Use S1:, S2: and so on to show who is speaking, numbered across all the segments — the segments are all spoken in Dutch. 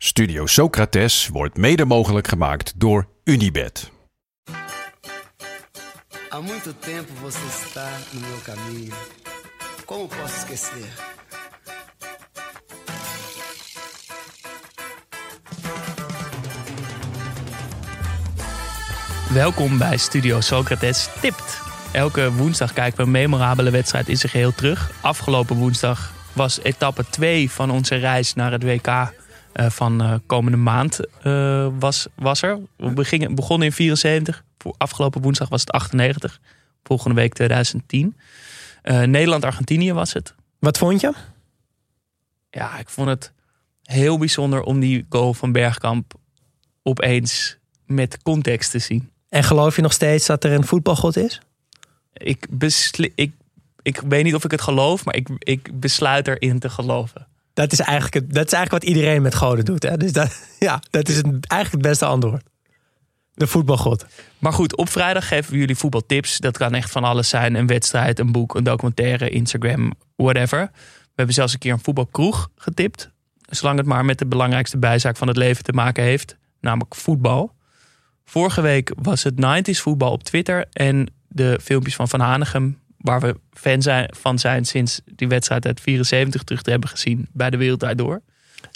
S1: Studio Socrates wordt mede mogelijk gemaakt door Unibed.
S2: Há muito tempo você está no meu caminho. Como posso esquecer?
S3: Welkom bij Studio Socrates Tipt. Elke woensdag kijken we een memorabele wedstrijd in zijn geheel terug. Afgelopen woensdag was etappe 2 van onze reis naar het WK van uh, komende maand uh, was, was er. We begingen, begonnen in 74. Afgelopen woensdag was het 98. Volgende week 2010. Nederland-Argentinië was het.
S4: Wat vond je?
S3: Ja, ik vond het heel bijzonder om die goal van Bergkamp opeens met context te zien.
S4: En geloof je nog steeds dat er een voetbalgod is?
S3: Ik, besli ik, ik weet niet of ik het geloof, maar ik, ik besluit erin te geloven.
S4: Dat is eigenlijk, het, dat is eigenlijk wat iedereen met goden doet. Hè? Dus dat, ja, dat is het, eigenlijk het beste antwoord. De voetbalgod.
S3: Maar goed, op vrijdag geven we jullie voetbaltips. Dat kan echt van alles zijn. Een wedstrijd, een boek, een documentaire, Instagram, whatever. We hebben zelfs een keer een voetbalkroeg getipt. Zolang het maar met de belangrijkste bijzaak van het leven te maken heeft. Namelijk voetbal. Vorige week was het 90s voetbal op Twitter. En de filmpjes van Van Hanegem, waar we fan zijn, van zijn sinds die wedstrijd uit 74 terug te hebben gezien bij de Wereldtijd Door.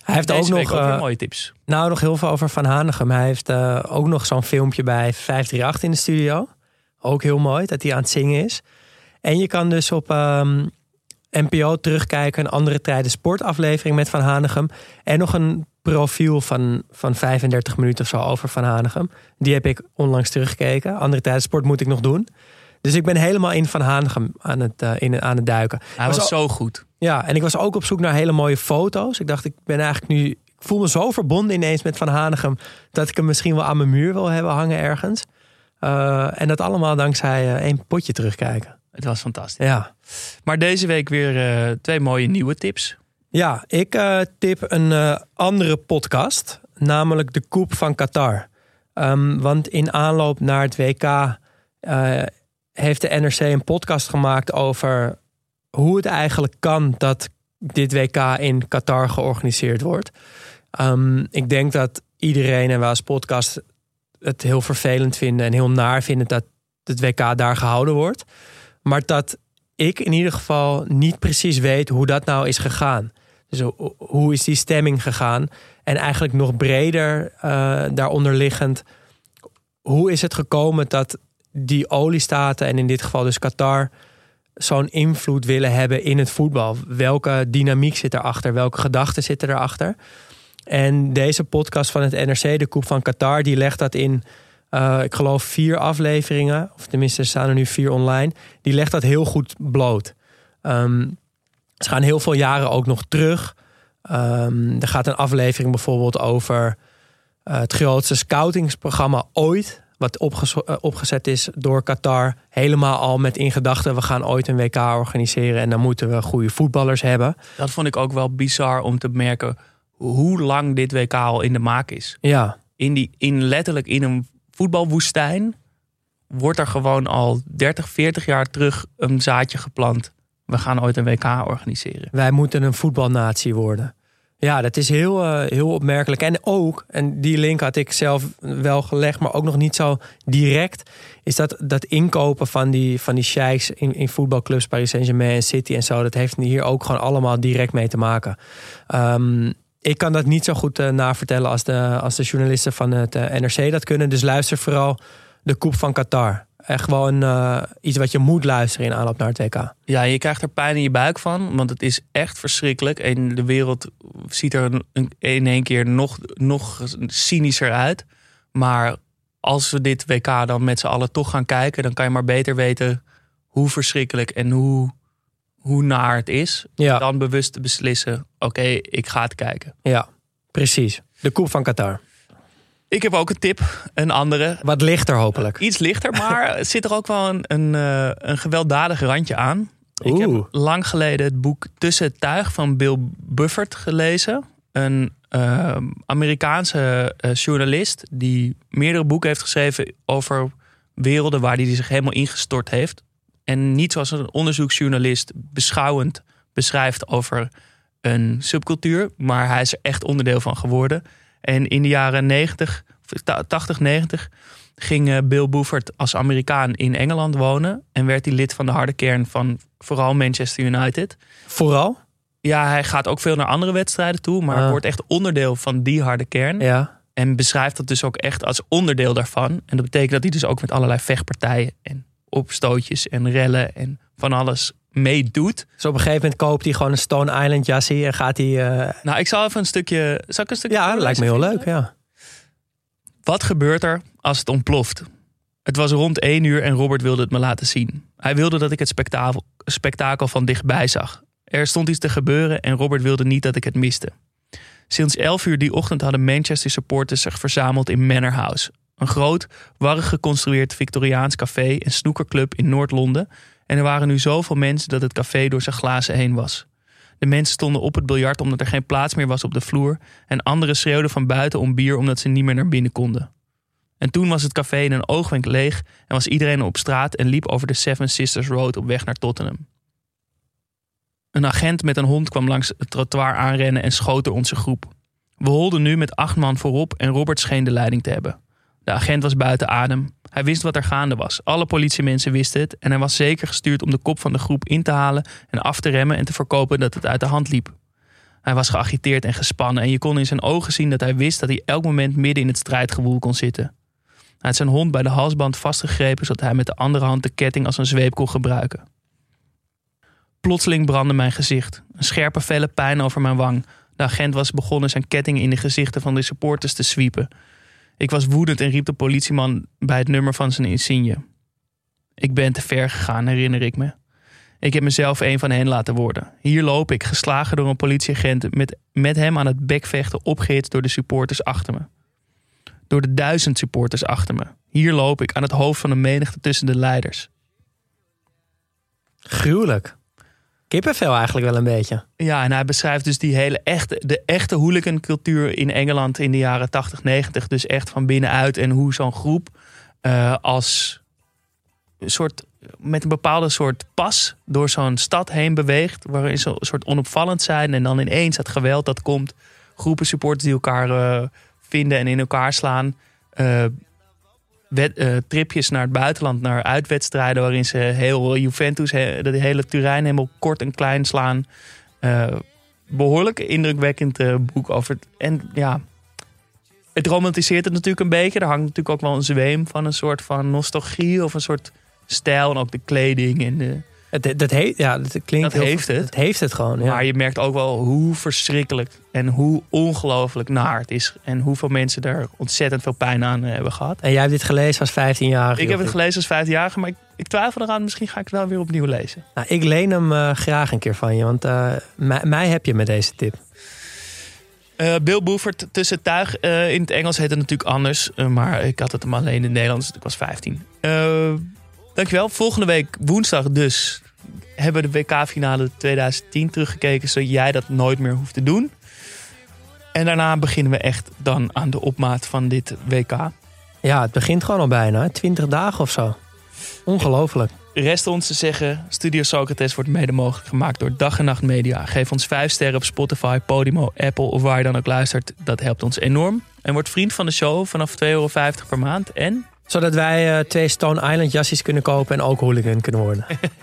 S4: Hij heeft ook nog
S3: ook
S4: uh,
S3: mooie tips.
S4: Nou, nog heel veel over Van Hanegem. Hij heeft uh, ook nog zo'n filmpje bij 538 in de studio. Ook heel mooi dat hij aan het zingen is. En je kan dus op um, NPO terugkijken, een andere tijden sportaflevering met Van Hanegem. En nog een profiel van, van 35 minuten of zo over Van Hanegem. Die heb ik onlangs teruggekeken. Andere tijden sport moet ik nog doen. Dus ik ben helemaal in Van Hanegem aan het, uh, in, aan het duiken.
S3: Hij was, was zo goed.
S4: Ja, en ik was ook op zoek naar hele mooie foto's. Ik dacht, ik ben eigenlijk nu... Ik voel me zo verbonden ineens met Van Hanegem... dat ik hem misschien wel aan mijn muur wil hebben hangen ergens. Uh, en dat allemaal dankzij uh, één potje terugkijken.
S3: Het was fantastisch.
S4: Ja.
S3: Maar deze week weer uh, twee mooie nieuwe tips.
S4: Ja, ik tip een andere podcast, namelijk de Koep van Qatar. Um, want in aanloop naar het WK heeft de NRC een podcast gemaakt over hoe het eigenlijk kan dat dit WK in Qatar georganiseerd wordt. Um, ik denk dat iedereen en wij als podcast het heel vervelend vinden en heel naar vinden dat het WK daar gehouden wordt. Maar dat ik in ieder geval niet precies weet hoe dat nou is gegaan. Dus hoe is die stemming gegaan? En eigenlijk nog breder uh, daaronder liggend, hoe is het gekomen dat die oliestaten, en in dit geval dus Qatar, zo'n invloed willen hebben in het voetbal? Welke dynamiek zit erachter? Welke gedachten zitten erachter? En deze podcast van het NRC, de Koep van Qatar, die legt dat in, uh, ik geloof, vier afleveringen. Of tenminste, er staan er nu vier online. Die legt dat heel goed bloot. Um, ze gaan heel veel jaren ook nog terug. Um, er gaat een aflevering bijvoorbeeld over uh, het grootste scoutingsprogramma ooit. Wat opge uh, opgezet is door Qatar. Helemaal al met in gedachten, we gaan ooit een WK organiseren. En dan moeten we goede voetballers hebben.
S3: Dat vond ik ook wel bizar om te merken hoe lang dit WK al in de maak is.
S4: Ja.
S3: In, die, in letterlijk in een voetbalwoestijn wordt er gewoon al 30, 40 jaar terug een zaadje geplant we gaan ooit een WK organiseren.
S4: Wij moeten een voetbalnatie worden. Ja, dat is heel, uh, heel opmerkelijk. En ook, en die link had ik zelf wel gelegd, maar ook nog niet zo direct, is dat, dat inkopen van die, van die sheiks in, in voetbalclubs, Paris Saint-Germain, City en zo, dat heeft hier ook gewoon allemaal direct mee te maken. Um, ik kan dat niet zo goed uh, navertellen als de, als de journalisten van het uh, NRC dat kunnen. Dus luister vooral de Koep van Qatar. Echt gewoon uh, iets wat je moet luisteren in aanloop naar het WK.
S3: Ja, je krijgt er pijn in je buik van, want het is echt verschrikkelijk. En de wereld ziet er in één keer nog, nog cynischer uit. Maar als we dit WK dan met z'n allen toch gaan kijken, dan kan je maar beter weten hoe verschrikkelijk en hoe, hoe naar het is.
S4: Ja.
S3: Dan bewust te beslissen: oké, okay, ik ga het kijken.
S4: Ja, Precies. De Koep van Qatar.
S3: Ik heb ook een tip, een andere.
S4: Wat lichter hopelijk.
S3: Iets lichter, maar het zit er ook wel een, een, eh, een gewelddadig randje aan. Ik heb lang geleden het boek Tussen het Tuig van Bill Buffert gelezen. Een eh, Amerikaanse eh, journalist die meerdere boeken heeft geschreven over werelden waar hij zich helemaal ingestort heeft. En niet zoals een onderzoeksjournalist beschouwend beschrijft over een subcultuur, maar hij is er echt onderdeel van geworden. En in de jaren 90, of ta- 80, 90 ging eh, Bill Buffert als Amerikaan in Engeland wonen en werd hij lid van de harde kern van vooral Manchester United.
S4: Vooral?
S3: Ja, hij gaat ook veel naar andere wedstrijden toe, maar
S4: Ah.
S3: wordt echt onderdeel van die harde kern.
S4: Ja.
S3: En beschrijft dat dus ook echt als onderdeel daarvan. En dat betekent dat hij dus ook met allerlei vechtpartijen en opstootjes en rellen en van alles meedoet.
S4: Dus op een gegeven moment koopt hij gewoon een Stone Island jasje en gaat hij... eh,
S3: Nou, ik zal even een stukje. Zal ik een stukje
S4: Ja, dat lijkt me heel leuk, ja.
S3: Wat gebeurt er als het ontploft? Het was rond één uur en Robert wilde het me laten zien. Hij wilde dat ik het spektakel, spektakel van dichtbij zag. Er stond iets te gebeuren en Robert wilde niet dat ik het miste. Sinds 11 uur die ochtend hadden Manchester supporters zich verzameld in Manor House. Een groot, warrig geconstrueerd Victoriaans café en snoekerclub in Noord-Londen. En er waren nu zoveel mensen dat het café door zijn glazen heen was. De mensen stonden op het biljart omdat er geen plaats meer was op de vloer. En anderen schreeuwden van buiten om bier omdat ze niet meer naar binnen konden. En toen was het café in een oogwenk leeg en was iedereen op straat en liep over de Seven Sisters Road op weg naar Tottenham. Een agent met een hond kwam langs het trottoir aanrennen en schoot onze groep. We holden nu met acht man voorop en Robert scheen de leiding te hebben. De agent was buiten adem. Hij wist wat er gaande was. Alle politiemensen wisten het en hij was zeker gestuurd om de kop van de groep in te halen en af te remmen en te voorkomen dat het uit de hand liep. Hij was geagiteerd en gespannen en je kon in zijn ogen zien dat hij wist dat hij elk moment midden in het strijdgewoel kon zitten. Hij had zijn hond bij de halsband vastgegrepen zodat hij met de andere hand de ketting als een zweep kon gebruiken. Plotseling brandde mijn gezicht. Een scherpe felle pijn over mijn wang. De agent was begonnen zijn ketting in de gezichten van de supporters te zwiepen. Ik was woedend en riep de politieman bij het nummer van zijn insigne. Ik ben te ver gegaan, herinner ik me. Ik heb mezelf een van hen laten worden. Hier loop ik, geslagen door een politieagent, met, met hem aan het bekvechten, opgehitst door de supporters achter me. Door de duizend supporters achter me. Hier loop ik aan het hoofd van een menigte tussen de leiders.
S4: Gruwelijk. Kippenvel eigenlijk wel een beetje.
S3: Ja, en hij beschrijft dus die hele echte, de echte hooligancultuur in Engeland in de jaren 80, 90. Dus echt van binnenuit en hoe zo'n groep eh, als een soort, met een bepaalde soort pas door zo'n stad heen beweegt. Waarin ze een soort onopvallend zijn en dan ineens het geweld dat komt. Groepen supporters die elkaar eh, vinden en in elkaar slaan. Eh, eh, tripjes naar het buitenland, naar uitwedstrijden waarin ze heel Juventus, de hele Turijn helemaal kort en klein slaan. Eh, behoorlijk indrukwekkend eh, boek over het. En ja, het romantiseert het natuurlijk een beetje. Er hangt natuurlijk ook wel een zweem van een soort van nostalgie of een soort stijl en ook de kleding en de,
S4: Het, dat, he, ja, dat klinkt
S3: Dat heeft het.
S4: Het heeft het gewoon, ja.
S3: Maar je merkt ook wel hoe verschrikkelijk en hoe ongelooflijk naar het is. En hoeveel mensen daar ontzettend veel pijn aan eh, hebben gehad.
S4: En jij hebt dit gelezen als 15-jarige.
S3: Ik heb het gelezen als vijfjarige, maar ik, ik twijfel eraan. Misschien ga ik het wel weer opnieuw lezen.
S4: Nou, ik leen hem eh, graag een keer van je, want eh, mij, mij heb je met deze tip.
S3: Bill Boefert tussen tuig. in het Engels heet het natuurlijk anders. maar ik had het hem alleen in het Nederlands. dus Ik was 15. Dankjewel. Volgende week woensdag dus hebben we de WK-finale 2010 teruggekeken. Zodat jij dat nooit meer hoeft te doen. En daarna beginnen we echt dan aan de opmaat van dit WK.
S4: Ja, het begint gewoon al bijna. hè. 20 dagen of zo. Ongelooflijk.
S3: Rest ons te zeggen, Studio Socrates wordt mede mogelijk gemaakt door Dag en Nacht Media. Geef ons 5 sterren op Spotify, Podimo, Apple of waar je dan ook luistert. Dat helpt ons enorm. En word vriend van de show vanaf 2,50 euro per maand. En
S4: Zodat wij eh, twee Stone Island jassies kunnen kopen en ook hooligan kunnen worden.